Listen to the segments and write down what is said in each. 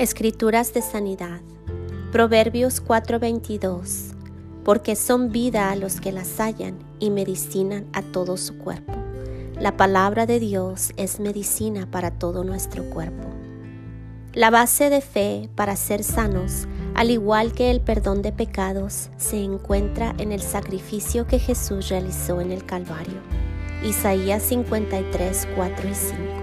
Escrituras de Sanidad. Proverbios 4:22. Porque son vida a los que las hallan y medicinan a todo su cuerpo. La palabra de Dios es medicina para todo nuestro cuerpo. La base de fe para ser sanos, al igual que el perdón de pecados, se encuentra en el sacrificio que Jesús realizó en el Calvario. Isaías 53, 4 y 5.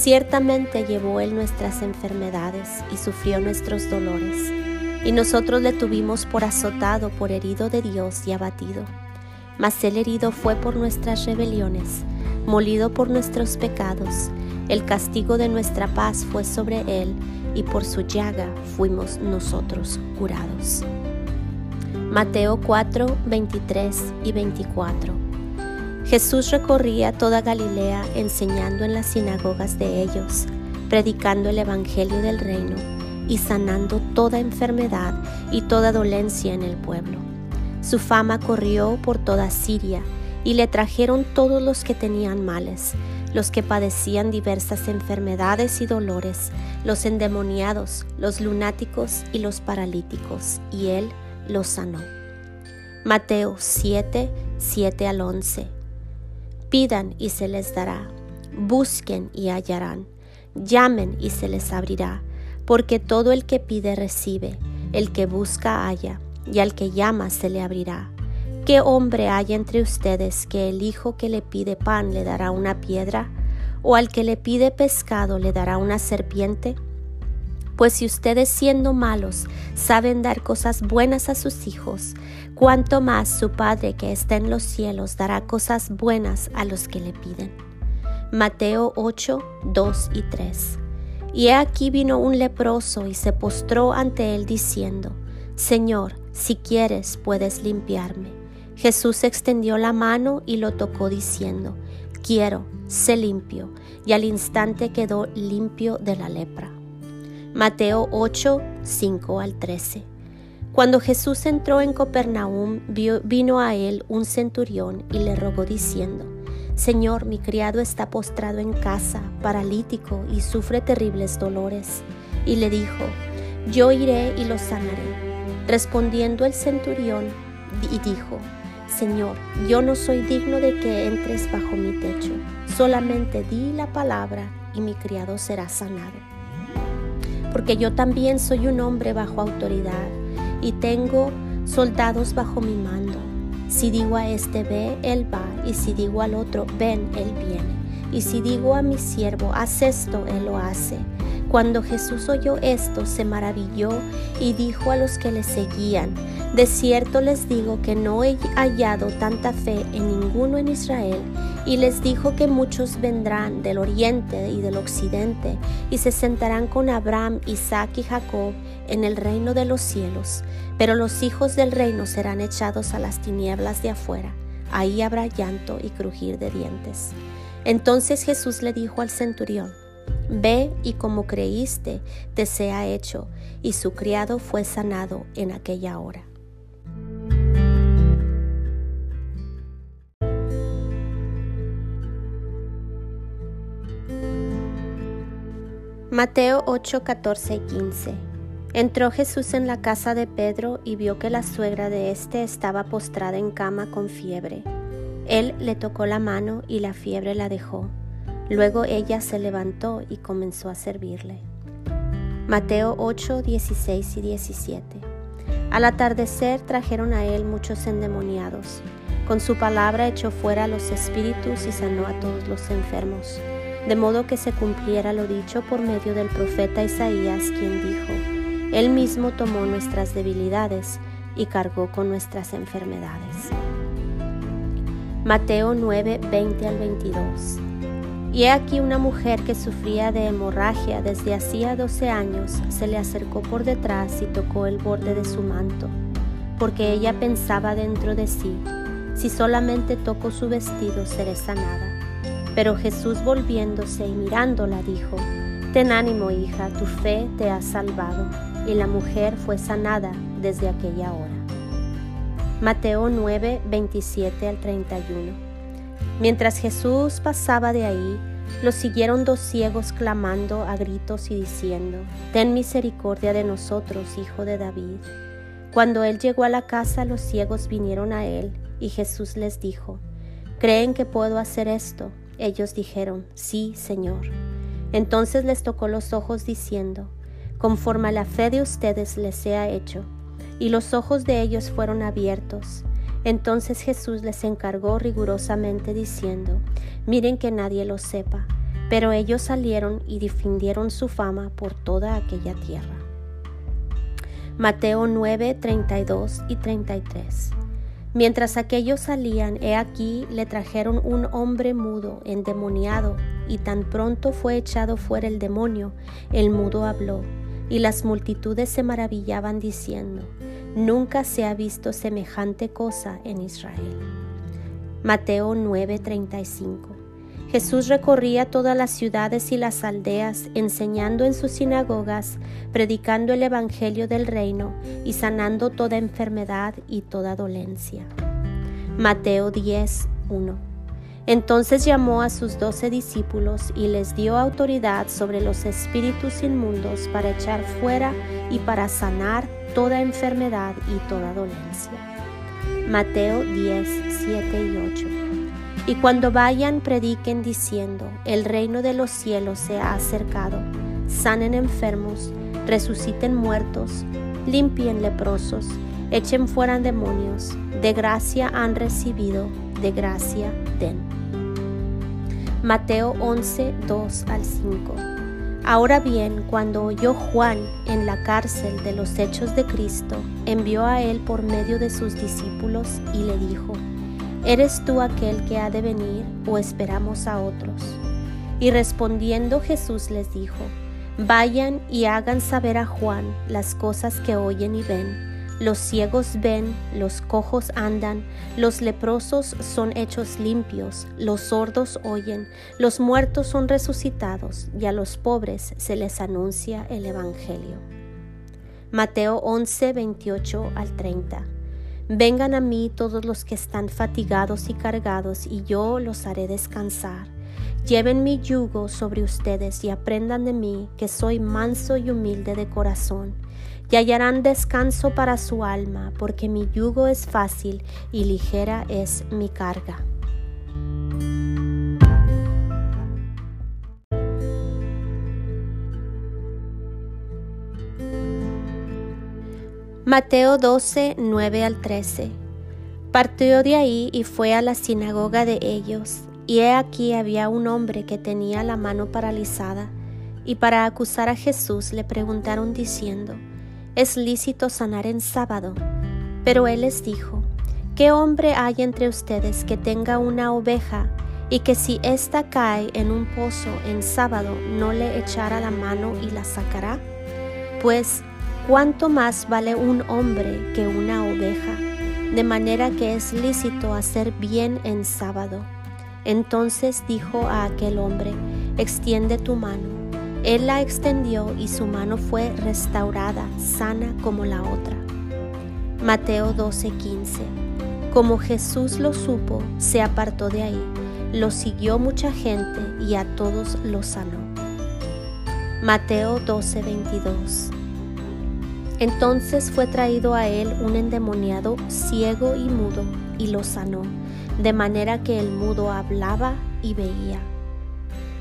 Ciertamente llevó Él nuestras enfermedades y sufrió nuestros dolores, y nosotros le tuvimos por azotado, por herido de Dios y abatido. Mas el herido fue por nuestras rebeliones, molido por nuestros pecados, el castigo de nuestra paz fue sobre Él, y por su llaga fuimos nosotros curados. Mateo 4, 23 y 24 Jesús recorría toda Galilea enseñando en las sinagogas de ellos, predicando el Evangelio del reino y sanando toda enfermedad y toda dolencia en el pueblo. Su fama corrió por toda Siria y le trajeron todos los que tenían males, los que padecían diversas enfermedades y dolores, los endemoniados, los lunáticos y los paralíticos, y él los sanó. Mateo 7, 7 al 11. Pidan y se les dará. Busquen y hallarán. Llamen y se les abrirá. Porque todo el que pide recibe, el que busca halla, y al que llama se le abrirá. ¿Qué hombre hay entre ustedes que el hijo que le pide pan le dará una piedra? ¿O al que le pide pescado le dará una serpiente? Pues si ustedes siendo malos saben dar cosas buenas a sus hijos, cuánto más su Padre que está en los cielos dará cosas buenas a los que le piden. Mateo 8, 2 y 3. Y he aquí vino un leproso y se postró ante él diciendo, Señor, si quieres puedes limpiarme. Jesús extendió la mano y lo tocó diciendo, Quiero, sé limpio, y al instante quedó limpio de la lepra. Mateo 8, 5 al 13. Cuando Jesús entró en Copernaum, vino a él un centurión y le rogó diciendo, Señor, mi criado está postrado en casa, paralítico y sufre terribles dolores. Y le dijo, Yo iré y lo sanaré. Respondiendo el centurión y dijo, Señor, yo no soy digno de que entres bajo mi techo, solamente di la palabra y mi criado será sanado porque yo también soy un hombre bajo autoridad y tengo soldados bajo mi mando. Si digo a este ve, él va, y si digo al otro ven, él viene. Y si digo a mi siervo, haz esto, él lo hace. Cuando Jesús oyó esto, se maravilló y dijo a los que le seguían, de cierto les digo que no he hallado tanta fe en ninguno en Israel. Y les dijo que muchos vendrán del oriente y del occidente y se sentarán con Abraham, Isaac y Jacob en el reino de los cielos. Pero los hijos del reino serán echados a las tinieblas de afuera. Ahí habrá llanto y crujir de dientes. Entonces Jesús le dijo al centurión, Ve y como creíste, te sea hecho. Y su criado fue sanado en aquella hora. Mateo 8, 14 y 15. Entró Jesús en la casa de Pedro y vio que la suegra de éste estaba postrada en cama con fiebre. Él le tocó la mano y la fiebre la dejó. Luego ella se levantó y comenzó a servirle. Mateo 8, 16 y 17. Al atardecer trajeron a él muchos endemoniados. Con su palabra echó fuera a los espíritus y sanó a todos los enfermos de modo que se cumpliera lo dicho por medio del profeta Isaías, quien dijo, Él mismo tomó nuestras debilidades y cargó con nuestras enfermedades. Mateo 9, 20 al 22. Y he aquí una mujer que sufría de hemorragia desde hacía 12 años se le acercó por detrás y tocó el borde de su manto, porque ella pensaba dentro de sí, si solamente toco su vestido seré sanada. Pero Jesús volviéndose y mirándola dijo, Ten ánimo, hija, tu fe te ha salvado. Y la mujer fue sanada desde aquella hora. Mateo 9, 27 al 31. Mientras Jesús pasaba de ahí, Lo siguieron dos ciegos clamando a gritos y diciendo, Ten misericordia de nosotros, hijo de David. Cuando él llegó a la casa, los ciegos vinieron a él, y Jesús les dijo, ¿Creen que puedo hacer esto? Ellos dijeron, Sí, Señor. Entonces les tocó los ojos diciendo, Conforme a la fe de ustedes les sea hecho. Y los ojos de ellos fueron abiertos. Entonces Jesús les encargó rigurosamente diciendo, Miren que nadie lo sepa. Pero ellos salieron y difundieron su fama por toda aquella tierra. Mateo 9, 32 y 33. Mientras aquellos salían, he aquí le trajeron un hombre mudo, endemoniado, y tan pronto fue echado fuera el demonio, el mudo habló, y las multitudes se maravillaban diciendo, Nunca se ha visto semejante cosa en Israel. Mateo 9:35 Jesús recorría todas las ciudades y las aldeas, enseñando en sus sinagogas, predicando el Evangelio del reino y sanando toda enfermedad y toda dolencia. Mateo 10, 1. Entonces llamó a sus doce discípulos y les dio autoridad sobre los espíritus inmundos para echar fuera y para sanar toda enfermedad y toda dolencia. Mateo 10, 7 y 8. Y cuando vayan, prediquen diciendo, el reino de los cielos se ha acercado, sanen enfermos, resuciten muertos, limpien leprosos, echen fuera demonios, de gracia han recibido, de gracia den. Mateo 11, 2 al 5. Ahora bien, cuando oyó Juan en la cárcel de los hechos de Cristo, envió a él por medio de sus discípulos y le dijo, ¿Eres tú aquel que ha de venir o esperamos a otros? Y respondiendo Jesús les dijo, Vayan y hagan saber a Juan las cosas que oyen y ven. Los ciegos ven, los cojos andan, los leprosos son hechos limpios, los sordos oyen, los muertos son resucitados y a los pobres se les anuncia el Evangelio. Mateo 11, 28 al 30. Vengan a mí todos los que están fatigados y cargados, y yo los haré descansar. Lleven mi yugo sobre ustedes y aprendan de mí, que soy manso y humilde de corazón, y hallarán descanso para su alma, porque mi yugo es fácil y ligera es mi carga. Mateo 12, 9 al 13. Partió de ahí y fue a la sinagoga de ellos, y he aquí había un hombre que tenía la mano paralizada, y para acusar a Jesús le preguntaron diciendo, ¿es lícito sanar en sábado? Pero él les dijo, ¿qué hombre hay entre ustedes que tenga una oveja y que si ésta cae en un pozo en sábado no le echara la mano y la sacará? Pues ¿Cuánto más vale un hombre que una oveja? De manera que es lícito hacer bien en sábado. Entonces dijo a aquel hombre, extiende tu mano. Él la extendió y su mano fue restaurada, sana como la otra. Mateo 12:15. Como Jesús lo supo, se apartó de ahí, lo siguió mucha gente y a todos los sanó. Mateo 12:22. Entonces fue traído a él un endemoniado ciego y mudo, y lo sanó, de manera que el mudo hablaba y veía.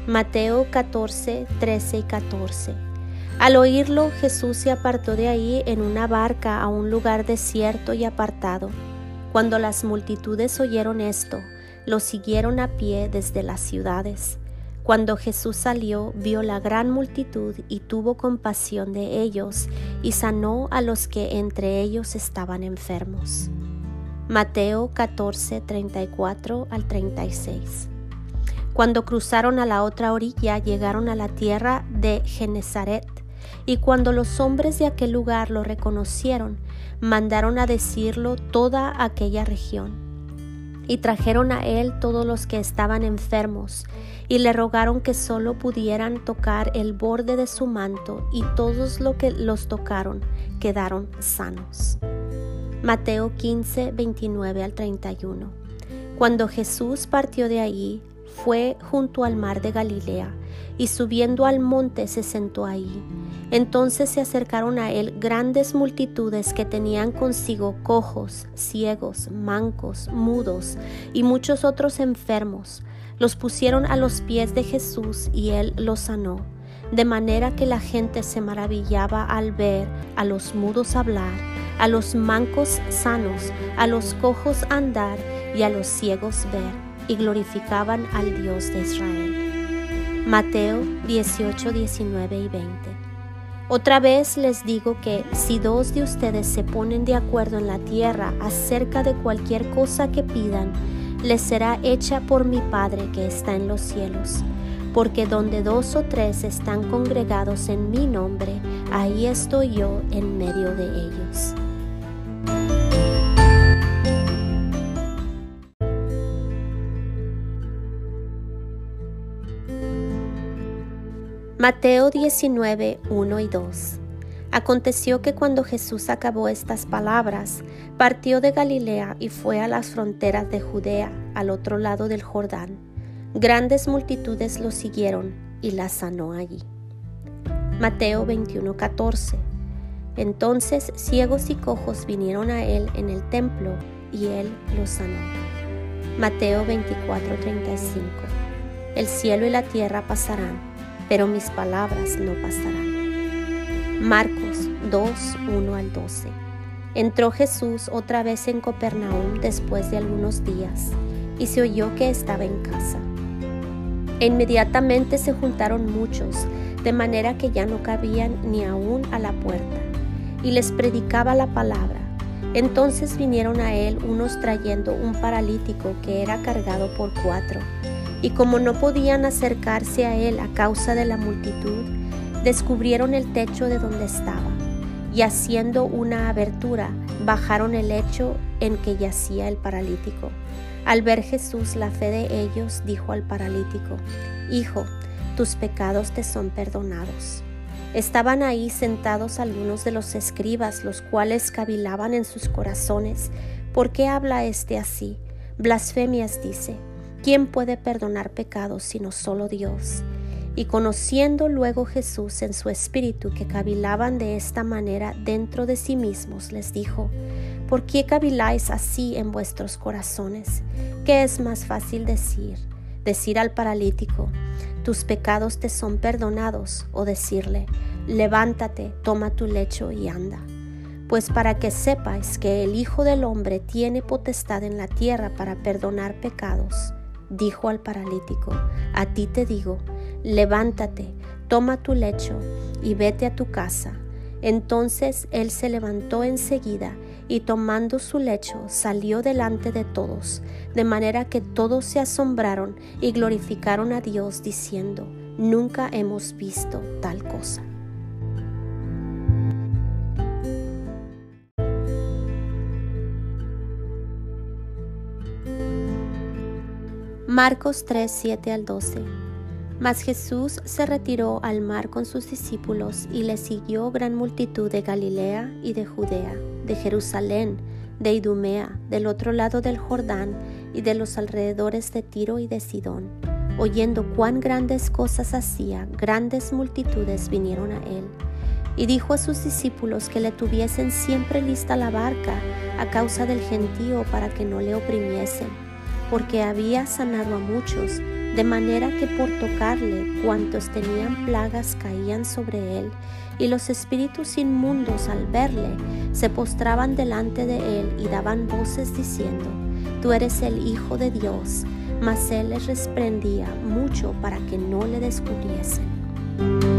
Mateo 14, 13 y 14. Al oírlo, Jesús se apartó de ahí en una barca a un lugar desierto y apartado. Cuando las multitudes oyeron esto, lo siguieron a pie desde las ciudades. Cuando Jesús salió, vio la gran multitud y tuvo compasión de ellos y sanó a los que entre ellos estaban enfermos. Mateo 14, 34 al 36. Cuando cruzaron a la otra orilla, llegaron a la tierra de Genezaret, y cuando los hombres de aquel lugar lo reconocieron, mandaron a decirlo toda aquella región y trajeron a él todos los que estaban enfermos, y le rogaron que solo pudieran tocar el borde de su manto, y todos los que los tocaron quedaron sanos. Mateo 15, 29 al 31. Cuando Jesús partió de allí, fue junto al mar de Galilea, y subiendo al monte se sentó ahí. Entonces se acercaron a él grandes multitudes que tenían consigo cojos, ciegos, mancos, mudos y muchos otros enfermos. Los pusieron a los pies de Jesús y él los sanó, de manera que la gente se maravillaba al ver a los mudos hablar, a los mancos sanos, a los cojos andar y a los ciegos ver, y glorificaban al Dios de Israel. Mateo 18, 19 y 20. Otra vez les digo que si dos de ustedes se ponen de acuerdo en la tierra acerca de cualquier cosa que pidan, les será hecha por mi Padre que está en los cielos. Porque donde dos o tres están congregados en mi nombre, ahí estoy yo en medio de ellos. Mateo 19, 1 y 2. Aconteció que cuando Jesús acabó estas palabras, partió de Galilea y fue a las fronteras de Judea, al otro lado del Jordán. Grandes multitudes lo siguieron y la sanó allí. Mateo 21, 14. Entonces ciegos y cojos vinieron a él en el templo y él los sanó. Mateo 24, 35. El cielo y la tierra pasarán pero mis palabras no pasarán. Marcos 2, 1 al 12. Entró Jesús otra vez en Copernaum después de algunos días, y se oyó que estaba en casa. E inmediatamente se juntaron muchos, de manera que ya no cabían ni aún a la puerta, y les predicaba la palabra. Entonces vinieron a él unos trayendo un paralítico que era cargado por cuatro y como no podían acercarse a él a causa de la multitud, descubrieron el techo de donde estaba, y haciendo una abertura, bajaron el lecho en que yacía el paralítico. Al ver Jesús la fe de ellos, dijo al paralítico, Hijo, tus pecados te son perdonados. Estaban ahí sentados algunos de los escribas, los cuales cavilaban en sus corazones, ¿por qué habla éste así? Blasfemias dice. ¿Quién puede perdonar pecados sino solo Dios? Y conociendo luego Jesús en su espíritu que cavilaban de esta manera dentro de sí mismos, les dijo, ¿por qué caviláis así en vuestros corazones? ¿Qué es más fácil decir? Decir al paralítico, tus pecados te son perdonados, o decirle, levántate, toma tu lecho y anda. Pues para que sepáis que el Hijo del Hombre tiene potestad en la tierra para perdonar pecados, dijo al paralítico, a ti te digo, levántate, toma tu lecho y vete a tu casa. Entonces él se levantó enseguida y tomando su lecho salió delante de todos, de manera que todos se asombraron y glorificaron a Dios diciendo, nunca hemos visto tal cosa. Marcos 3, 7 al 12. Mas Jesús se retiró al mar con sus discípulos y le siguió gran multitud de Galilea y de Judea, de Jerusalén, de Idumea, del otro lado del Jordán y de los alrededores de Tiro y de Sidón. Oyendo cuán grandes cosas hacía, grandes multitudes vinieron a él. Y dijo a sus discípulos que le tuviesen siempre lista la barca a causa del gentío para que no le oprimiesen porque había sanado a muchos, de manera que por tocarle cuantos tenían plagas caían sobre él, y los espíritus inmundos al verle se postraban delante de él y daban voces diciendo, Tú eres el Hijo de Dios, mas él les reprendía mucho para que no le descubriesen.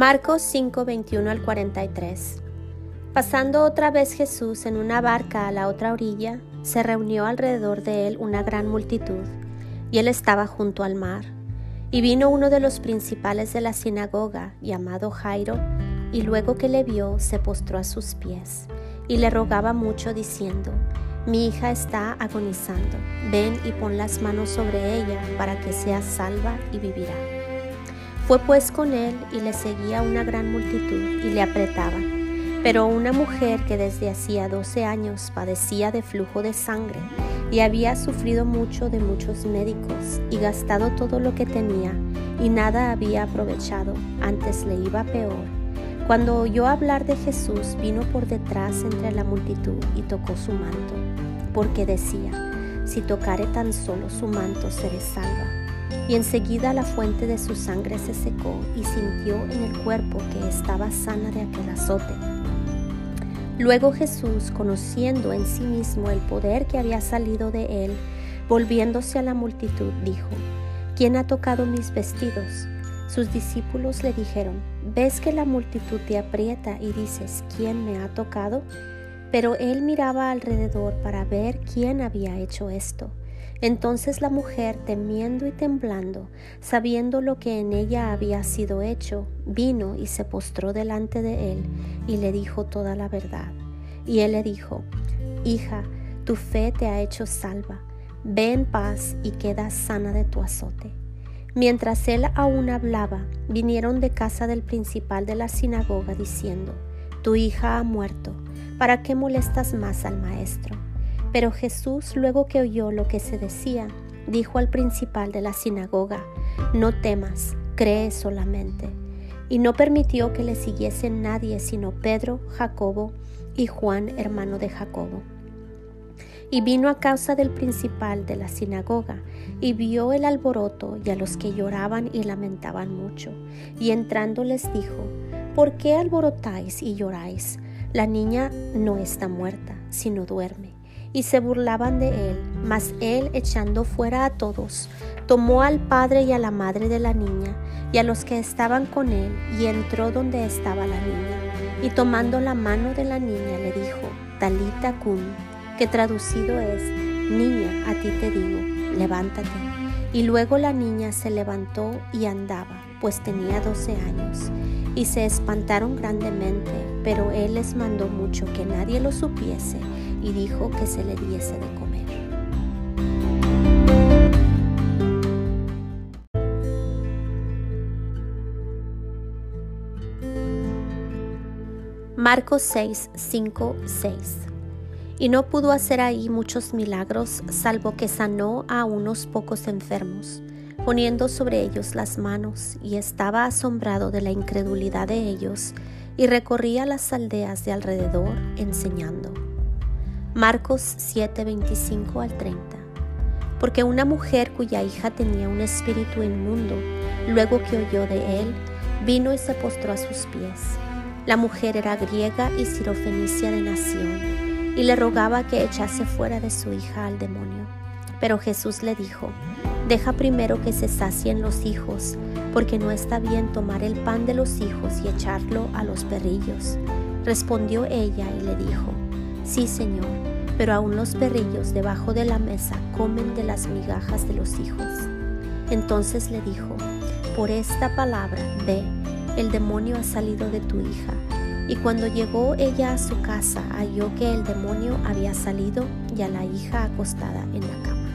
Marcos 5, 21 al 43. Pasando otra vez Jesús en una barca a la otra orilla, se reunió alrededor de él una gran multitud, y él estaba junto al mar. Y vino uno de los principales de la sinagoga, llamado Jairo, y luego que le vio, se postró a sus pies, y le rogaba mucho, diciendo, Mi hija está agonizando, ven y pon las manos sobre ella para que sea salva y vivirá. Fue pues con él y le seguía una gran multitud y le apretaban. Pero una mujer que desde hacía doce años padecía de flujo de sangre y había sufrido mucho de muchos médicos y gastado todo lo que tenía y nada había aprovechado, antes le iba peor. Cuando oyó hablar de Jesús, vino por detrás entre la multitud y tocó su manto, porque decía, si tocare tan solo su manto seré salva. Y enseguida la fuente de su sangre se secó y sintió en el cuerpo que estaba sana de aquel azote. Luego Jesús, conociendo en sí mismo el poder que había salido de él, volviéndose a la multitud, dijo, ¿quién ha tocado mis vestidos? Sus discípulos le dijeron, ¿ves que la multitud te aprieta y dices, ¿quién me ha tocado? Pero él miraba alrededor para ver quién había hecho esto. Entonces la mujer, temiendo y temblando, sabiendo lo que en ella había sido hecho, vino y se postró delante de él y le dijo toda la verdad. Y él le dijo, Hija, tu fe te ha hecho salva, ve en paz y queda sana de tu azote. Mientras él aún hablaba, vinieron de casa del principal de la sinagoga diciendo, Tu hija ha muerto, ¿para qué molestas más al maestro? Pero Jesús, luego que oyó lo que se decía, dijo al principal de la sinagoga, No temas, cree solamente. Y no permitió que le siguiese nadie sino Pedro, Jacobo y Juan, hermano de Jacobo. Y vino a causa del principal de la sinagoga, y vio el alboroto y a los que lloraban y lamentaban mucho. Y entrando les dijo, ¿por qué alborotáis y lloráis? La niña no está muerta, sino duerme y se burlaban de él. Mas él, echando fuera a todos, tomó al padre y a la madre de la niña y a los que estaban con él y entró donde estaba la niña. Y tomando la mano de la niña le dijo, Talita cum, que traducido es, Niña, a ti te digo, levántate. Y luego la niña se levantó y andaba, pues tenía doce años. Y se espantaron grandemente, pero él les mandó mucho que nadie lo supiese y dijo que se le diese de comer. Marcos 6, 5, 6. Y no pudo hacer ahí muchos milagros, salvo que sanó a unos pocos enfermos, poniendo sobre ellos las manos, y estaba asombrado de la incredulidad de ellos, y recorría las aldeas de alrededor enseñando. Marcos 7, 25 al 30. Porque una mujer cuya hija tenía un espíritu inmundo, luego que oyó de él, vino y se postró a sus pies. La mujer era griega y sirofenicia de nación, y le rogaba que echase fuera de su hija al demonio. Pero Jesús le dijo, Deja primero que se sacien los hijos, porque no está bien tomar el pan de los hijos y echarlo a los perrillos. Respondió ella y le dijo, Sí, Señor, pero aún los perrillos debajo de la mesa comen de las migajas de los hijos. Entonces le dijo, por esta palabra, ve, el demonio ha salido de tu hija. Y cuando llegó ella a su casa, halló que el demonio había salido y a la hija acostada en la cama.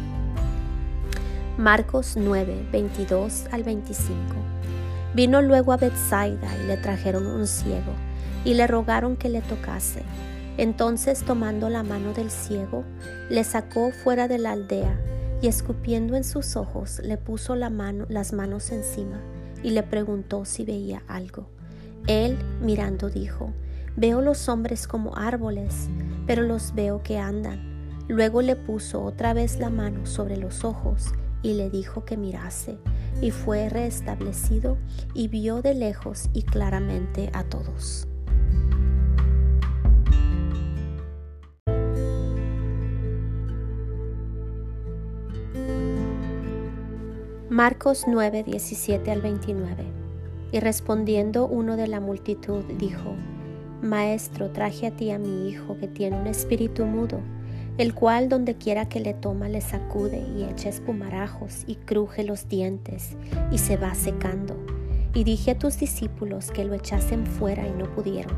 Marcos 9, 22 al 25. Vino luego a Bethsaida y le trajeron un ciego y le rogaron que le tocase. Entonces tomando la mano del ciego, le sacó fuera de la aldea y escupiendo en sus ojos le puso las manos encima y le preguntó si veía algo. Él, mirando, dijo, Veo los hombres como árboles, pero los veo que andan. Luego le puso otra vez la mano sobre los ojos y le dijo que mirase, y fue restablecido y vio de lejos y claramente a todos. Marcos 9, 17 al 29. Y respondiendo uno de la multitud dijo, Maestro, traje a ti a mi hijo que tiene un espíritu mudo, el cual donde quiera que le toma le sacude y echa espumarajos y cruje los dientes y se va secando. Y dije a tus discípulos que lo echasen fuera y no pudieron.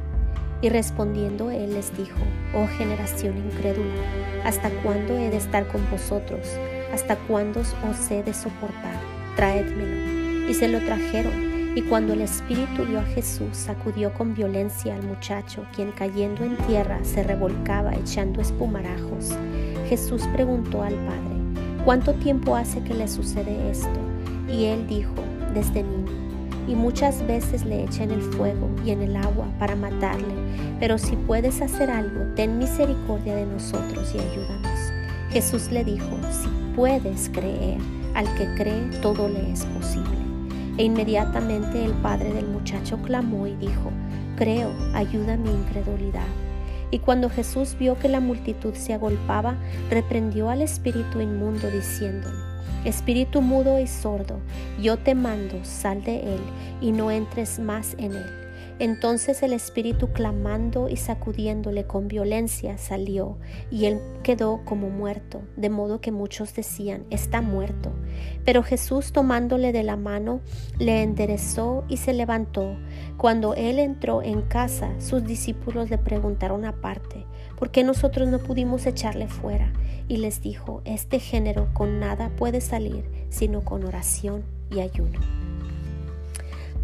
Y respondiendo él les dijo, Oh generación incrédula, ¿hasta cuándo he de estar con vosotros? ¿Hasta cuándo os he de soportar? Traédmelo. Y se lo trajeron, Y cuando el espíritu vio a Jesús, sacudió con violencia al muchacho, quien cayendo en tierra se revolcaba echando espumarajos. Jesús preguntó al padre, ¿cuánto tiempo hace que le sucede esto? Y él dijo, desde niño. Y muchas veces le echa en el fuego y en el agua para matarle. Pero si puedes hacer algo, ten misericordia de nosotros y ayúdanos. Jesús le dijo, si puedes creer, al que cree todo le es posible. E inmediatamente el padre del muchacho clamó y dijo, Creo, ayuda mi incredulidad. Y cuando Jesús vio que la multitud se agolpaba, reprendió al espíritu inmundo diciendo, Espíritu mudo y sordo, yo te mando, sal de él y no entres más en él. Entonces el espíritu clamando y sacudiéndole con violencia salió, y él quedó como muerto, de modo que muchos decían, está muerto. Pero Jesús tomándole de la mano, le enderezó y se levantó. Cuando él entró en casa, sus discípulos le preguntaron aparte, ¿por qué nosotros no pudimos echarle fuera? Y les dijo, este género con nada puede salir, sino con oración y ayuno.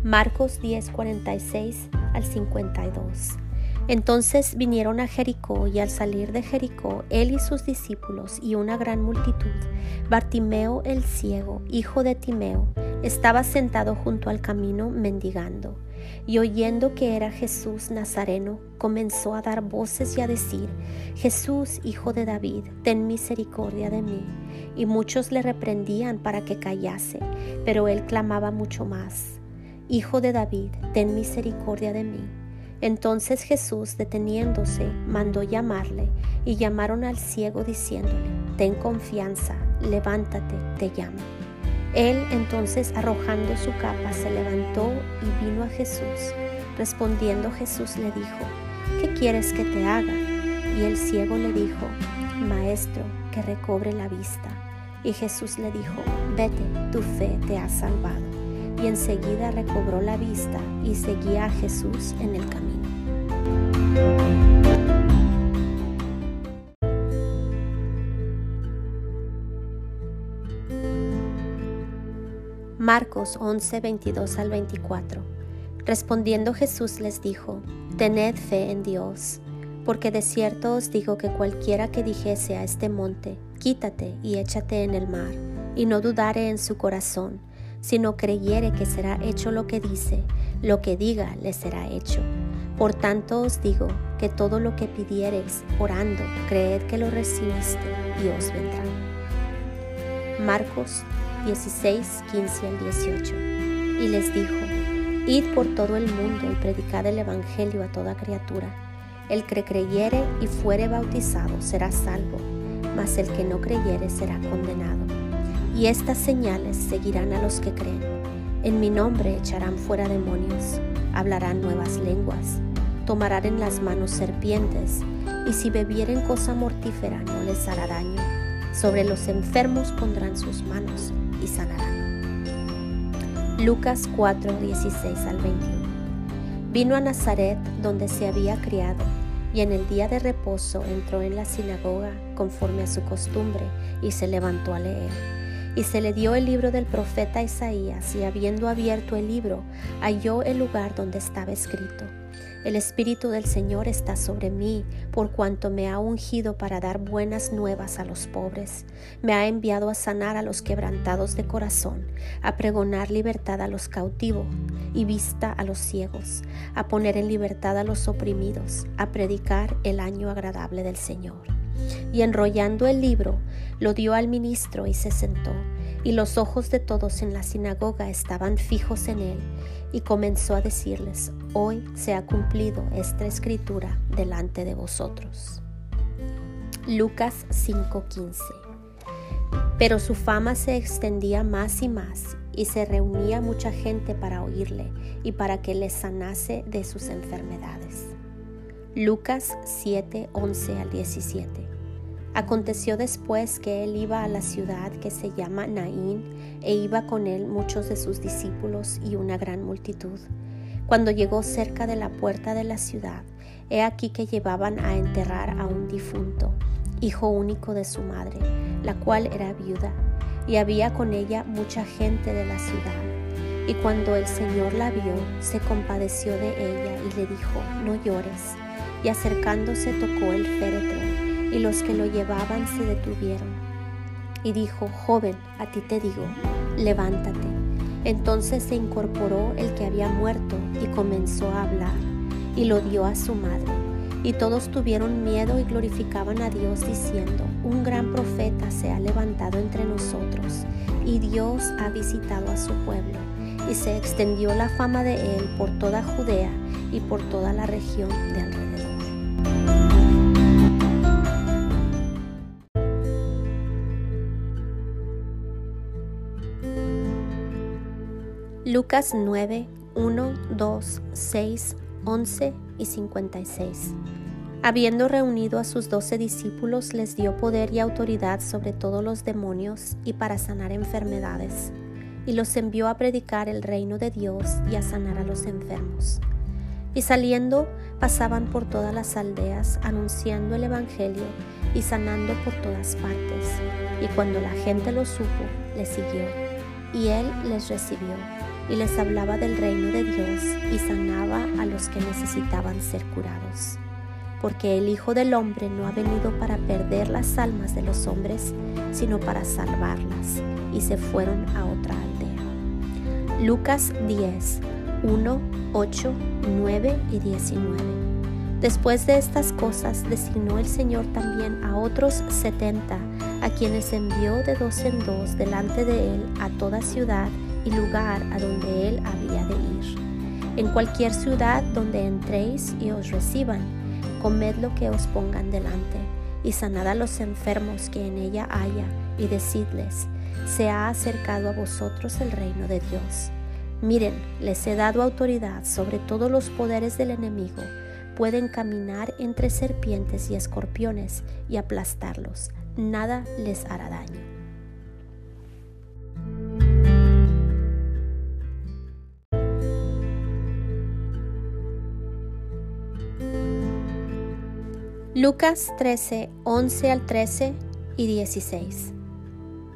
Marcos 10, 46 al 52. Entonces vinieron a Jericó y al salir de Jericó, él y sus discípulos y una gran multitud, Bartimeo el ciego, hijo de Timeo, estaba sentado junto al camino mendigando. Y oyendo que era Jesús Nazareno, comenzó a dar voces y a decir, Jesús, hijo de David, ten misericordia de mí. Y muchos le reprendían para que callase, pero él clamaba mucho más. Hijo de David, ten misericordia de mí. Entonces Jesús, deteniéndose, mandó llamarle, y llamaron al ciego diciéndole, Ten confianza, levántate, te llamo. Él entonces, arrojando su capa, se levantó y vino a Jesús. Respondiendo Jesús le dijo, ¿qué quieres que te haga? Y el ciego le dijo, Maestro, que recobre la vista. Y Jesús le dijo, Vete, tu fe te ha salvado y enseguida recobró la vista y seguía a Jesús en el camino. Marcos 11, 22 al 24. Respondiendo Jesús les dijo, Tened fe en Dios, porque de cierto os digo que cualquiera que dijese a este monte, Quítate y échate en el mar, y no dudare en su corazón, si no creyere que será hecho lo que dice, lo que diga le será hecho. Por tanto os digo que todo lo que pidiereis orando, creed que lo recibiste y os vendrá. Marcos 16, 15 al 18. Y les dijo, Id por todo el mundo y predicad el Evangelio a toda criatura. El que creyere y fuere bautizado será salvo, mas el que no creyere será condenado. Y estas señales seguirán a los que creen. En mi nombre echarán fuera demonios, hablarán nuevas lenguas, tomarán en las manos serpientes, y si bebieren cosa mortífera no les hará daño. Sobre los enfermos pondrán sus manos y sanarán. Lucas 4, 16 al 21. Vino a Nazaret donde se había criado, y en el día de reposo entró en la sinagoga conforme a su costumbre y se levantó a leer. Y se le dio el libro del profeta Isaías, y habiendo abierto el libro, halló el lugar donde estaba escrito. El Espíritu del Señor está sobre mí, por cuanto me ha ungido para dar buenas nuevas a los pobres. Me ha enviado a sanar a los quebrantados de corazón, a pregonar libertad a los cautivos y vista a los ciegos, a poner en libertad a los oprimidos, a predicar el año agradable del Señor y enrollando el libro, lo dio al ministro y se sentó, y los ojos de todos en la sinagoga estaban fijos en él, y comenzó a decirles, hoy se ha cumplido esta escritura delante de vosotros. Lucas 5:15 Pero su fama se extendía más y más, y se reunía mucha gente para oírle y para que les sanase de sus enfermedades. Lucas 7, 11 al 17. Aconteció después que él iba a la ciudad que se llama Naín, e iba con él muchos de sus discípulos y una gran multitud. Cuando llegó cerca de la puerta de la ciudad, he aquí que llevaban a enterrar a un difunto, hijo único de su madre, la cual era viuda, y había con ella mucha gente de la ciudad. Y cuando el Señor la vio, se compadeció de ella y le dijo, no llores. Y acercándose tocó el féretro, y los que lo llevaban se detuvieron. Y dijo, joven, a ti te digo, levántate. Entonces se incorporó el que había muerto y comenzó a hablar, y lo dio a su madre. Y todos tuvieron miedo y glorificaban a Dios diciendo, un gran profeta se ha levantado entre nosotros, y Dios ha visitado a su pueblo. Y se extendió la fama de él por toda Judea y por toda la región de alrededor. Lucas 9, 1, 2, 6, 11 y 56. Habiendo reunido a sus doce discípulos, les dio poder y autoridad sobre todos los demonios y para sanar enfermedades, y los envió a predicar el reino de Dios y a sanar a los enfermos. Y saliendo, pasaban por todas las aldeas, anunciando el Evangelio y sanando por todas partes. Y cuando la gente lo supo, le siguió, y él les recibió y les hablaba del reino de Dios y sanaba a los que necesitaban ser curados. Porque el Hijo del Hombre no ha venido para perder las almas de los hombres, sino para salvarlas. Y se fueron a otra aldea. Lucas 10, 1, 8, 9 y 19. Después de estas cosas designó el Señor también a otros setenta, a quienes envió de dos en dos delante de él a toda ciudad y lugar a donde él había de ir. En cualquier ciudad donde entréis y os reciban, comed lo que os pongan delante, y sanad a los enfermos que en ella haya, y decidles, se ha acercado a vosotros el reino de Dios. Miren, les he dado autoridad sobre todos los poderes del enemigo, pueden caminar entre serpientes y escorpiones y aplastarlos, nada les hará daño. Lucas 13, 11 al 13 y 16.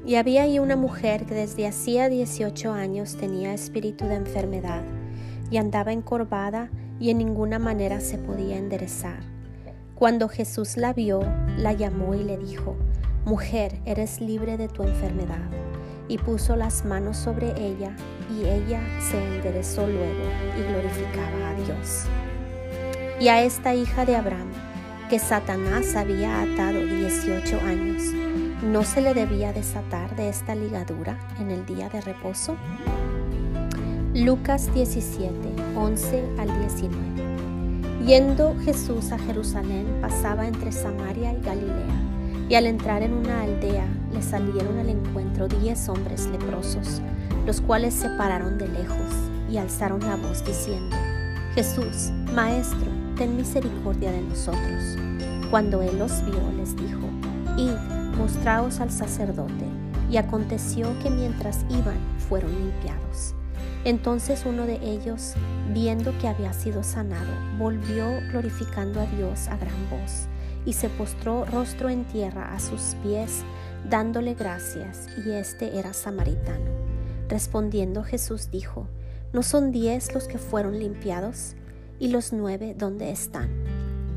Y había ahí una mujer que desde hacía 18 años tenía espíritu de enfermedad y andaba encorvada y en ninguna manera se podía enderezar. Cuando Jesús la vio, la llamó y le dijo, Mujer, eres libre de tu enfermedad. Y puso las manos sobre ella y ella se enderezó luego y glorificaba a Dios. Y a esta hija de Abraham, que Satanás había atado 18 años, ¿no se le debía desatar de esta ligadura en el día de reposo? Lucas 17, 11 al 19. Yendo Jesús a Jerusalén, pasaba entre Samaria y Galilea, y al entrar en una aldea le salieron al encuentro diez hombres leprosos, los cuales se pararon de lejos y alzaron la voz diciendo, Jesús, Maestro, ten misericordia de nosotros. Cuando él los vio, les dijo, Id, mostraos al sacerdote. Y aconteció que mientras iban, fueron limpiados. Entonces uno de ellos, viendo que había sido sanado, volvió glorificando a Dios a gran voz, y se postró rostro en tierra a sus pies, dándole gracias, y este era samaritano. Respondiendo Jesús dijo, ¿no son diez los que fueron limpiados? ¿Y los nueve dónde están?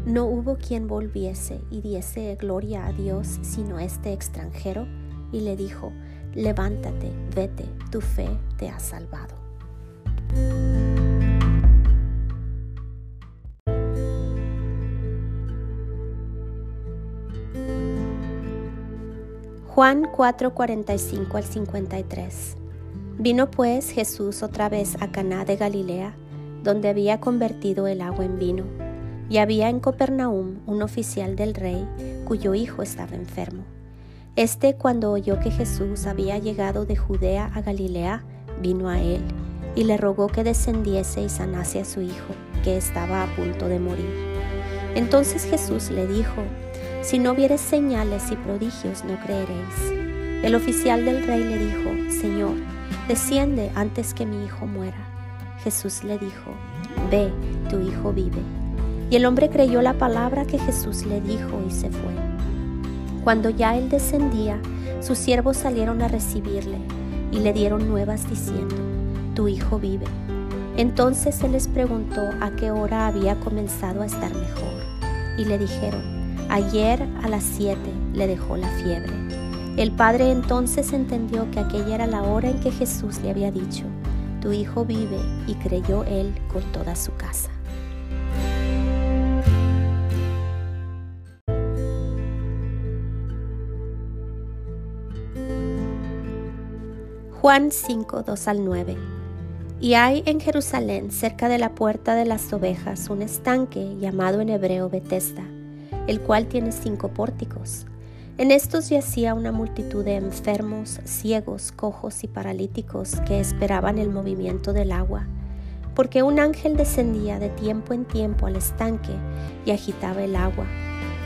No hubo quien volviese y diese gloria a Dios sino este extranjero, y le dijo, levántate, vete, tu fe te ha salvado. Juan 4:45 al 53 Vino pues Jesús otra vez a Caná de Galilea, donde había convertido el agua en vino. Y había en Copernaum un oficial del rey cuyo hijo estaba enfermo. Este cuando oyó que Jesús había llegado de Judea a Galilea, vino a él y le rogó que descendiese y sanase a su hijo, que estaba a punto de morir. Entonces Jesús le dijo, si no vieres señales y prodigios no creeréis. El oficial del rey le dijo, Señor, desciende antes que mi hijo muera. Jesús le dijo, Ve, tu hijo vive. Y el hombre creyó la palabra que Jesús le dijo y se fue. Cuando ya él descendía, sus siervos salieron a recibirle y le dieron nuevas diciendo, tu hijo vive. Entonces él les preguntó a qué hora había comenzado a estar mejor. Y le dijeron, ayer a las siete le dejó la fiebre. El padre entonces entendió que aquella era la hora en que Jesús le había dicho, tu hijo vive, y creyó él con toda su casa. Juan 5, 2 al 9. Y hay en Jerusalén, cerca de la puerta de las ovejas, un estanque llamado en hebreo Betesda, el cual tiene cinco pórticos. En estos yacía una multitud de enfermos, ciegos, cojos y paralíticos que esperaban el movimiento del agua, porque un ángel descendía de tiempo en tiempo al estanque y agitaba el agua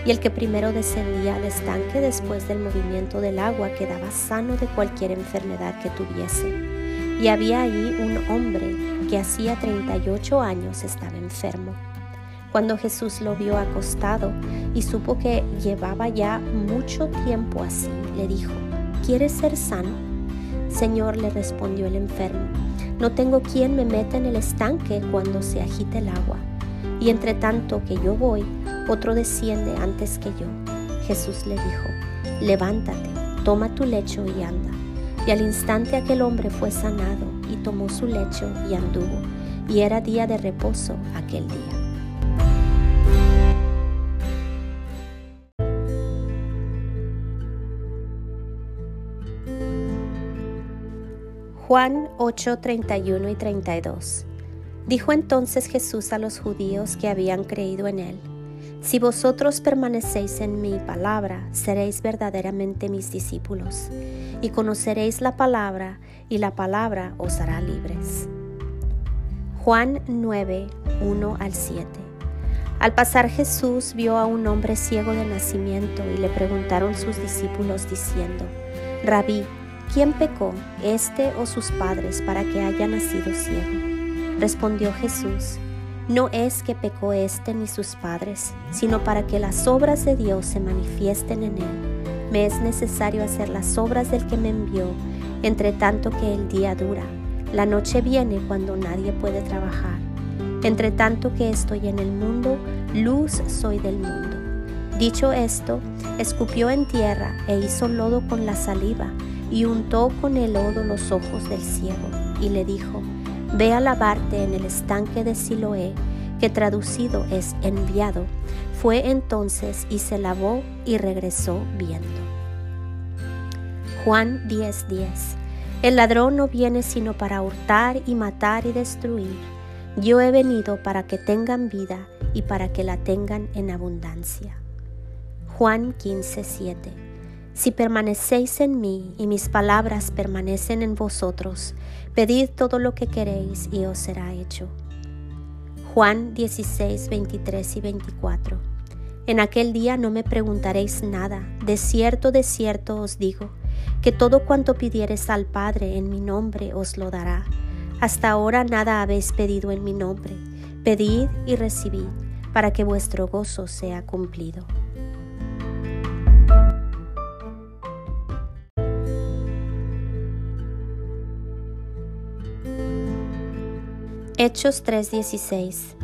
y el que primero descendía al estanque después del movimiento del agua quedaba sano de cualquier enfermedad que tuviese. Y había allí un hombre que hacía 38 años estaba enfermo. Cuando Jesús lo vio acostado y supo que llevaba ya mucho tiempo así, le dijo, ¿quieres ser sano? Señor, le respondió el enfermo, no tengo quien me meta en el estanque cuando se agite el agua. Y entre tanto que yo voy, otro desciende antes que yo. Jesús le dijo, levántate, toma tu lecho y anda. Y al instante aquel hombre fue sanado y tomó su lecho y anduvo. Y era día de reposo aquel día. Juan 8, 31 y 32 Dijo entonces Jesús a los judíos que habían creído en él, Si vosotros permanecéis en mi palabra, seréis verdaderamente mis discípulos, y conoceréis la palabra, y la palabra os hará libres. Juan 9, 1 al 7 Al pasar Jesús vio a un hombre ciego de nacimiento y le preguntaron sus discípulos diciendo, Rabí, ¿quién pecó, este o sus padres, para que haya nacido ciego? Respondió Jesús, no es que pecó éste ni sus padres, sino para que las obras de Dios se manifiesten en él. Me es necesario hacer las obras del que me envió, entre tanto que el día dura. La noche viene cuando nadie puede trabajar. Entre tanto que estoy en el mundo, luz soy del mundo. Dicho esto, escupió en tierra e hizo lodo con la saliva y untó con el lodo los ojos del ciego y le dijo, Ve a lavarte en el estanque de Siloé, que traducido es enviado. Fue entonces y se lavó y regresó viendo. Juan 10:10 El ladrón no viene sino para hurtar y matar y destruir. Yo he venido para que tengan vida y para que la tengan en abundancia. Juan 15:7 si permanecéis en mí y mis palabras permanecen en vosotros, pedid todo lo que queréis y os será hecho. Juan 16, 23 y 24. En aquel día no me preguntaréis nada, de cierto, de cierto os digo, que todo cuanto pidiereis al Padre en mi nombre os lo dará. Hasta ahora nada habéis pedido en mi nombre. Pedid y recibid, para que vuestro gozo sea cumplido. Hechos 3:16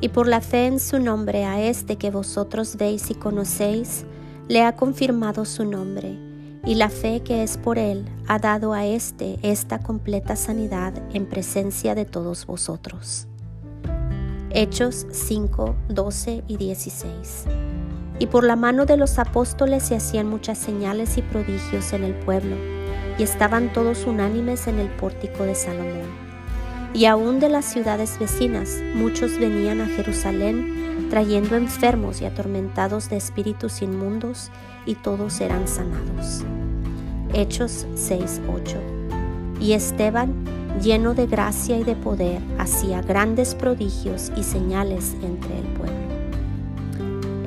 Y por la fe en su nombre a este que vosotros veis y conocéis, le ha confirmado su nombre, y la fe que es por él ha dado a éste esta completa sanidad en presencia de todos vosotros. Hechos 5, 12 y 16. Y por la mano de los apóstoles se hacían muchas señales y prodigios en el pueblo, y estaban todos unánimes en el pórtico de Salomón y aún de las ciudades vecinas muchos venían a Jerusalén trayendo enfermos y atormentados de espíritus inmundos, y todos eran sanados. Hechos 6:8 Y Esteban, lleno de gracia y de poder, hacía grandes prodigios y señales entre el pueblo.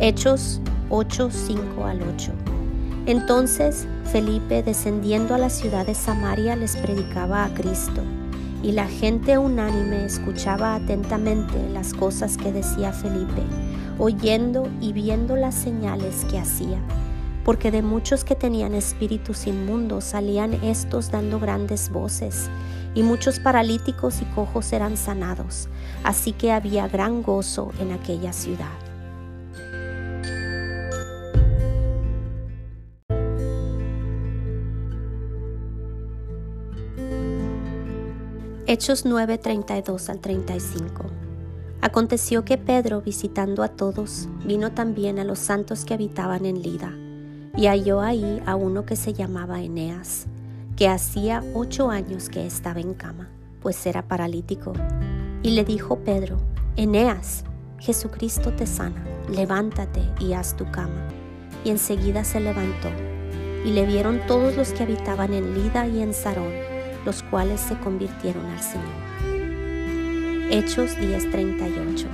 Hechos 8:5 al 8 Entonces Felipe, descendiendo a la ciudad de Samaria, les predicaba a Cristo y la gente unánime escuchaba atentamente las cosas que decía Felipe, oyendo y viendo las señales que hacía, porque de muchos que tenían espíritus inmundos salían estos dando grandes voces, y muchos paralíticos y cojos eran sanados, así que había gran gozo en aquella ciudad. Hechos 9, 32 al 35. Aconteció que Pedro, visitando a todos, vino también a los santos que habitaban en Lida, y halló ahí a uno que se llamaba Eneas, que hacía ocho años que estaba en cama, pues era paralítico. Y le dijo Pedro, Eneas, Jesucristo te sana, levántate y haz tu cama. Y enseguida se levantó, y le vieron todos los que habitaban en Lida y en Sarón, los cuales se convirtieron al Señor. Hechos 10:38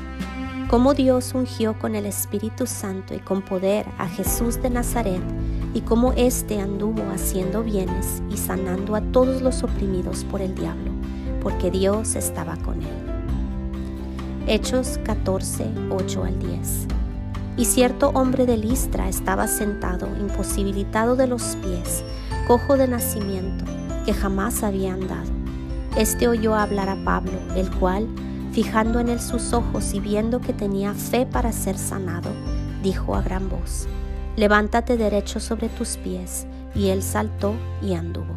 Cómo Dios ungió con el Espíritu Santo y con poder a Jesús de Nazaret, y cómo éste anduvo haciendo bienes y sanando a todos los oprimidos por el diablo, porque Dios estaba con él. Hechos 14, 8 al 10. Y cierto hombre de Listra estaba sentado, imposibilitado de los pies, cojo de nacimiento, que jamás había andado. Este oyó hablar a Pablo, el cual, fijando en él sus ojos y viendo que tenía fe para ser sanado, dijo a gran voz, Levántate derecho sobre tus pies. Y él saltó y anduvo.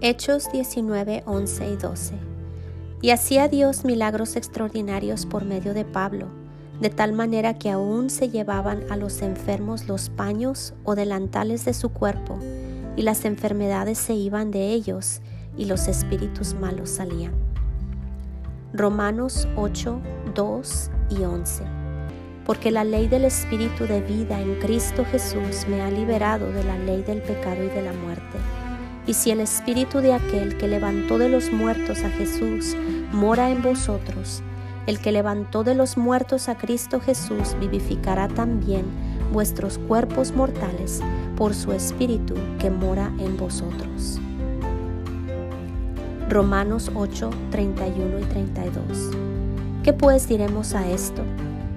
Hechos 19, 11 y 12 y hacía Dios milagros extraordinarios por medio de Pablo, de tal manera que aún se llevaban a los enfermos los paños o delantales de su cuerpo, y las enfermedades se iban de ellos, y los espíritus malos salían. Romanos 8, 2 y 11. Porque la ley del Espíritu de vida en Cristo Jesús me ha liberado de la ley del pecado y de la muerte y si el espíritu de aquel que levantó de los muertos a Jesús mora en vosotros, el que levantó de los muertos a Cristo Jesús vivificará también vuestros cuerpos mortales por su espíritu que mora en vosotros. Romanos 8, 31 y 32. ¿Qué pues diremos a esto?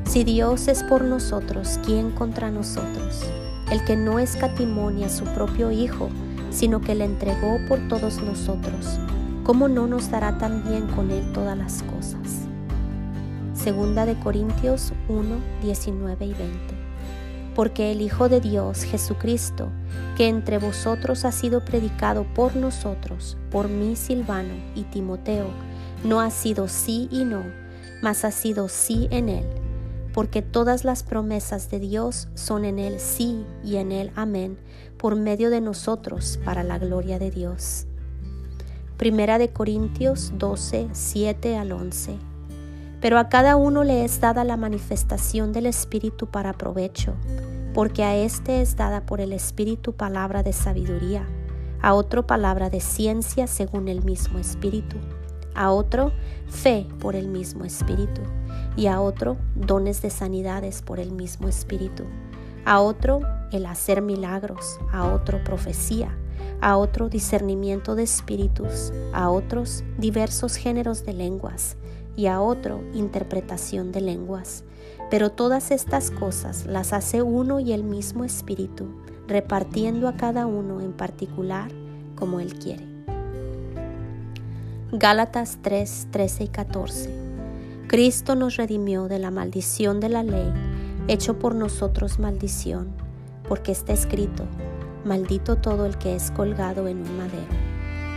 Si Dios es por nosotros, ¿quién contra nosotros? El que no escatimonia a su propio Hijo, sino que le entregó por todos nosotros, ¿cómo no nos dará también con él todas las cosas? Segunda de Corintios 1, 19 y 20. Porque el Hijo de Dios, Jesucristo, que entre vosotros ha sido predicado por nosotros, por mí Silvano y Timoteo, no ha sido sí y no, mas ha sido sí en él, porque todas las promesas de Dios son en él sí y en él amén por medio de nosotros para la gloria de Dios. Primera de Corintios 12, 7 al 11. Pero a cada uno le es dada la manifestación del Espíritu para provecho, porque a éste es dada por el Espíritu palabra de sabiduría, a otro palabra de ciencia según el mismo Espíritu, a otro fe por el mismo Espíritu, y a otro dones de sanidades por el mismo Espíritu a otro el hacer milagros, a otro profecía, a otro discernimiento de espíritus, a otros diversos géneros de lenguas y a otro interpretación de lenguas. Pero todas estas cosas las hace uno y el mismo espíritu, repartiendo a cada uno en particular como él quiere. Gálatas 3, 13 y 14. Cristo nos redimió de la maldición de la ley hecho por nosotros maldición, porque está escrito, maldito todo el que es colgado en un madero,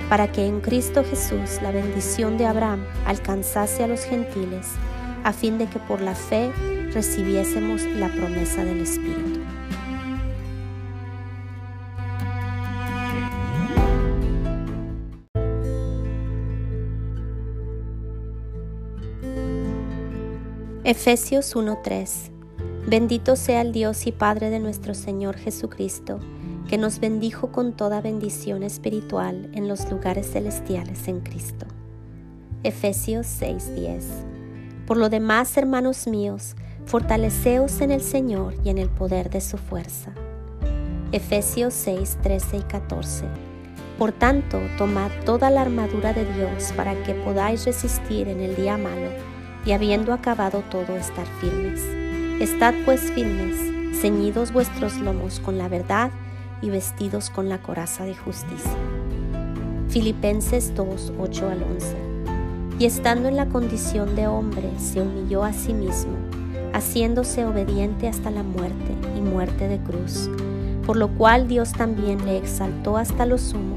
para que en Cristo Jesús la bendición de Abraham alcanzase a los gentiles, a fin de que por la fe recibiésemos la promesa del Espíritu. Efesios 1:3 Bendito sea el Dios y Padre de nuestro Señor Jesucristo, que nos bendijo con toda bendición espiritual en los lugares celestiales en Cristo. Efesios 6:10 Por lo demás, hermanos míos, fortaleceos en el Señor y en el poder de su fuerza. Efesios 6, 13 y 14. Por tanto, tomad toda la armadura de Dios para que podáis resistir en el día malo y habiendo acabado todo estar firmes. Estad pues firmes, ceñidos vuestros lomos con la verdad y vestidos con la coraza de justicia. Filipenses 2, 8 al 11. Y estando en la condición de hombre, se humilló a sí mismo, haciéndose obediente hasta la muerte y muerte de cruz, por lo cual Dios también le exaltó hasta lo sumo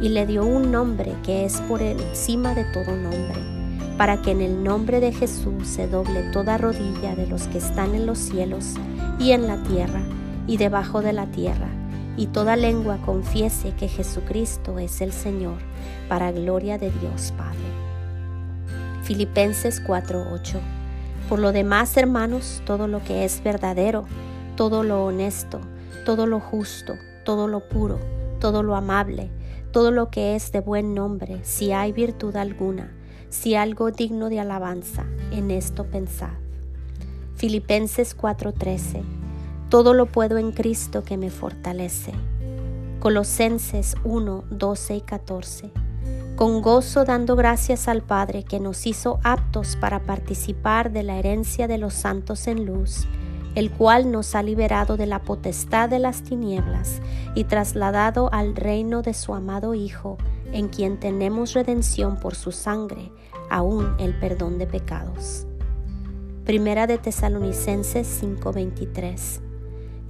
y le dio un nombre que es por encima de todo nombre, para que en el nombre de Jesús se doble toda rodilla de los que están en los cielos y en la tierra y debajo de la tierra, y toda lengua confiese que Jesucristo es el Señor, para gloria de Dios Padre. Filipenses 4:8 Por lo demás, hermanos, todo lo que es verdadero, todo lo honesto, todo lo justo, todo lo puro, todo lo amable, todo lo que es de buen nombre, si hay virtud alguna, si algo digno de alabanza, en esto pensad. Filipenses 4:13 Todo lo puedo en Cristo que me fortalece. Colosenses 1, 12 y 14 Con gozo dando gracias al Padre que nos hizo aptos para participar de la herencia de los santos en luz el cual nos ha liberado de la potestad de las tinieblas y trasladado al reino de su amado Hijo, en quien tenemos redención por su sangre, aún el perdón de pecados. Primera de Tesalonicenses 5:23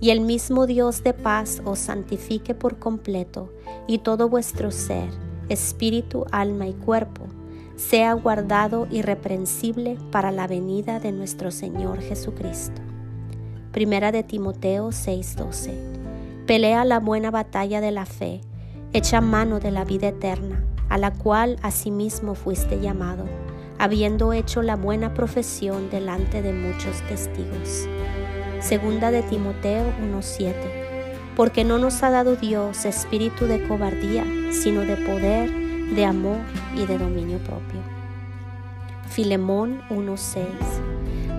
Y el mismo Dios de paz os santifique por completo, y todo vuestro ser, espíritu, alma y cuerpo, sea guardado irreprensible para la venida de nuestro Señor Jesucristo. Primera de Timoteo 6:12. Pelea la buena batalla de la fe, echa mano de la vida eterna, a la cual asimismo fuiste llamado, habiendo hecho la buena profesión delante de muchos testigos. Segunda de Timoteo 1:7. Porque no nos ha dado Dios espíritu de cobardía, sino de poder, de amor y de dominio propio. Filemón 1:6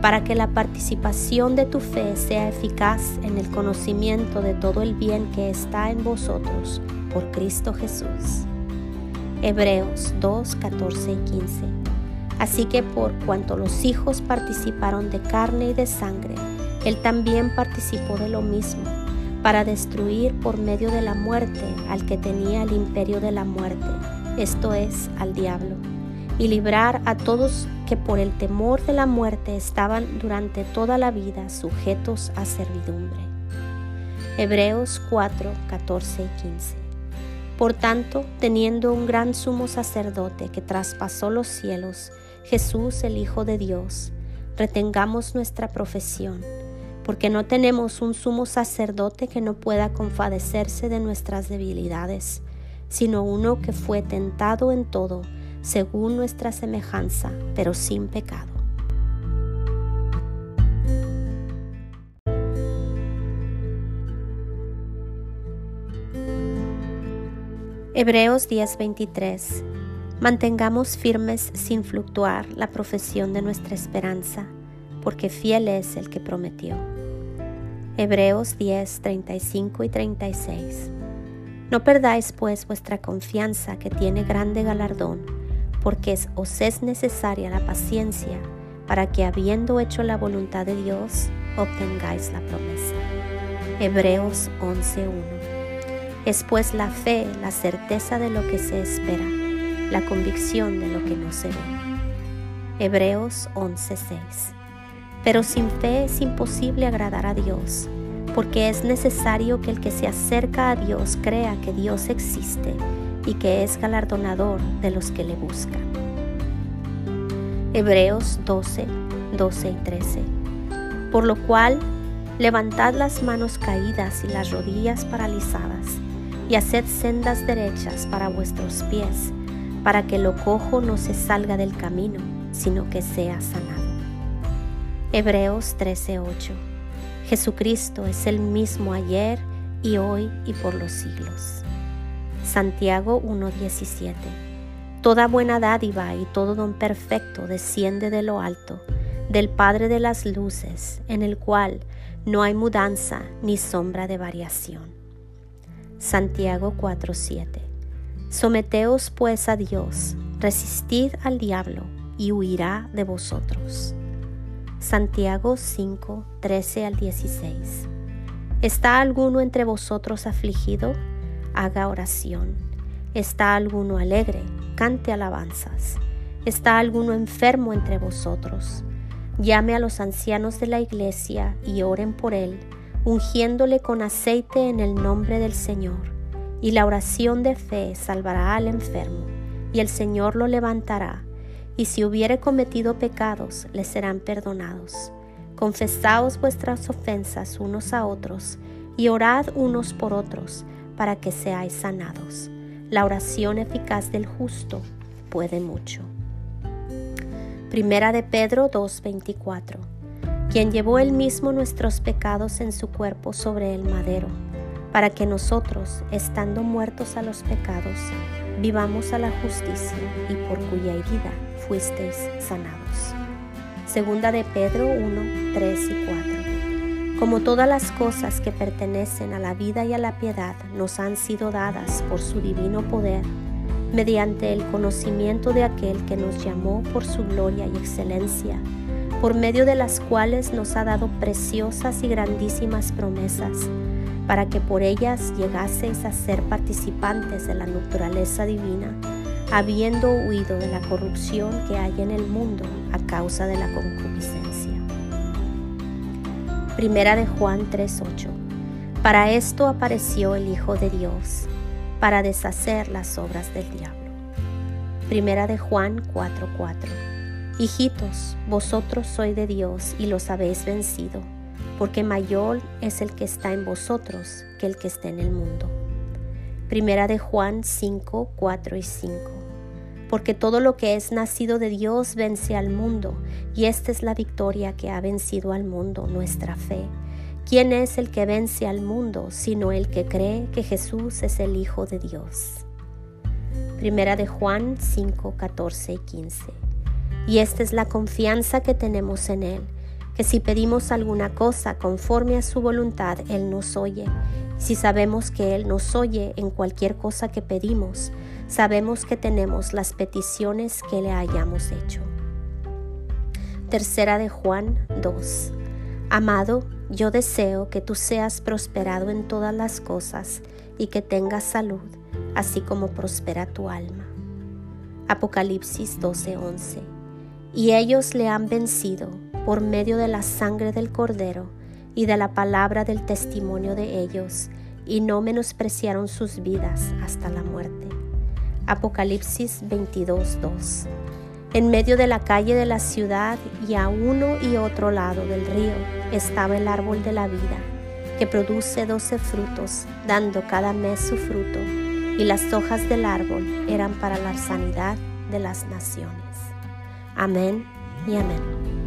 para que la participación de tu fe sea eficaz en el conocimiento de todo el bien que está en vosotros por Cristo Jesús. Hebreos 2, 14 y 15. Así que por cuanto los hijos participaron de carne y de sangre, Él también participó de lo mismo, para destruir por medio de la muerte al que tenía el imperio de la muerte, esto es, al diablo y librar a todos que por el temor de la muerte estaban durante toda la vida sujetos a servidumbre. Hebreos 4, 14 y 15. Por tanto, teniendo un gran sumo sacerdote que traspasó los cielos, Jesús el Hijo de Dios, retengamos nuestra profesión, porque no tenemos un sumo sacerdote que no pueda compadecerse de nuestras debilidades, sino uno que fue tentado en todo, según nuestra semejanza, pero sin pecado. Hebreos 10:23 Mantengamos firmes sin fluctuar la profesión de nuestra esperanza, porque fiel es el que prometió. Hebreos 10, 35 y 36 No perdáis pues vuestra confianza que tiene grande galardón porque os es necesaria la paciencia para que habiendo hecho la voluntad de Dios, obtengáis la promesa. Hebreos 11.1 Es pues la fe la certeza de lo que se espera, la convicción de lo que no se ve. Hebreos 11.6 Pero sin fe es imposible agradar a Dios, porque es necesario que el que se acerca a Dios crea que Dios existe y que es galardonador de los que le buscan. Hebreos 12, 12 y 13. Por lo cual, levantad las manos caídas y las rodillas paralizadas, y haced sendas derechas para vuestros pies, para que lo cojo no se salga del camino, sino que sea sanado. Hebreos 13:8 Jesucristo es el mismo ayer y hoy y por los siglos. Santiago 1.17. Toda buena dádiva y todo don perfecto desciende de lo alto, del Padre de las Luces, en el cual no hay mudanza ni sombra de variación. Santiago 4:7. Someteos pues a Dios, resistid al diablo y huirá de vosotros. Santiago 5, 13 al 16. ¿Está alguno entre vosotros afligido? Haga oración. ¿Está alguno alegre? Cante alabanzas. ¿Está alguno enfermo entre vosotros? Llame a los ancianos de la iglesia y oren por él, ungiéndole con aceite en el nombre del Señor. Y la oración de fe salvará al enfermo, y el Señor lo levantará. Y si hubiere cometido pecados, le serán perdonados. Confesaos vuestras ofensas unos a otros, y orad unos por otros, para que seáis sanados. La oración eficaz del justo puede mucho. Primera de Pedro 2:24, quien llevó él mismo nuestros pecados en su cuerpo sobre el madero, para que nosotros, estando muertos a los pecados, vivamos a la justicia y por cuya herida fuisteis sanados. Segunda de Pedro 1, 3 y 4. Como todas las cosas que pertenecen a la vida y a la piedad nos han sido dadas por su divino poder, mediante el conocimiento de aquel que nos llamó por su gloria y excelencia, por medio de las cuales nos ha dado preciosas y grandísimas promesas, para que por ellas llegaseis a ser participantes de la naturaleza divina, habiendo huido de la corrupción que hay en el mundo a causa de la concupiscencia. Primera de Juan 3:8 Para esto apareció el Hijo de Dios para deshacer las obras del diablo. Primera de Juan 4:4 Hijitos, vosotros sois de Dios y los habéis vencido, porque mayor es el que está en vosotros que el que está en el mundo. Primera de Juan 5, 4 y 5. Porque todo lo que es nacido de Dios vence al mundo, y esta es la victoria que ha vencido al mundo, nuestra fe. ¿Quién es el que vence al mundo sino el que cree que Jesús es el Hijo de Dios? Primera de Juan 5, 14 y 15. Y esta es la confianza que tenemos en Él, que si pedimos alguna cosa conforme a su voluntad, Él nos oye. Si sabemos que Él nos oye en cualquier cosa que pedimos, sabemos que tenemos las peticiones que le hayamos hecho. Tercera de Juan 2. Amado, yo deseo que tú seas prosperado en todas las cosas y que tengas salud, así como prospera tu alma. Apocalipsis 12:11. Y ellos le han vencido por medio de la sangre del cordero y de la palabra del testimonio de ellos, y no menospreciaron sus vidas hasta la muerte. Apocalipsis 22:2. En medio de la calle de la ciudad y a uno y otro lado del río estaba el árbol de la vida, que produce doce frutos, dando cada mes su fruto, y las hojas del árbol eran para la sanidad de las naciones. Amén y amén.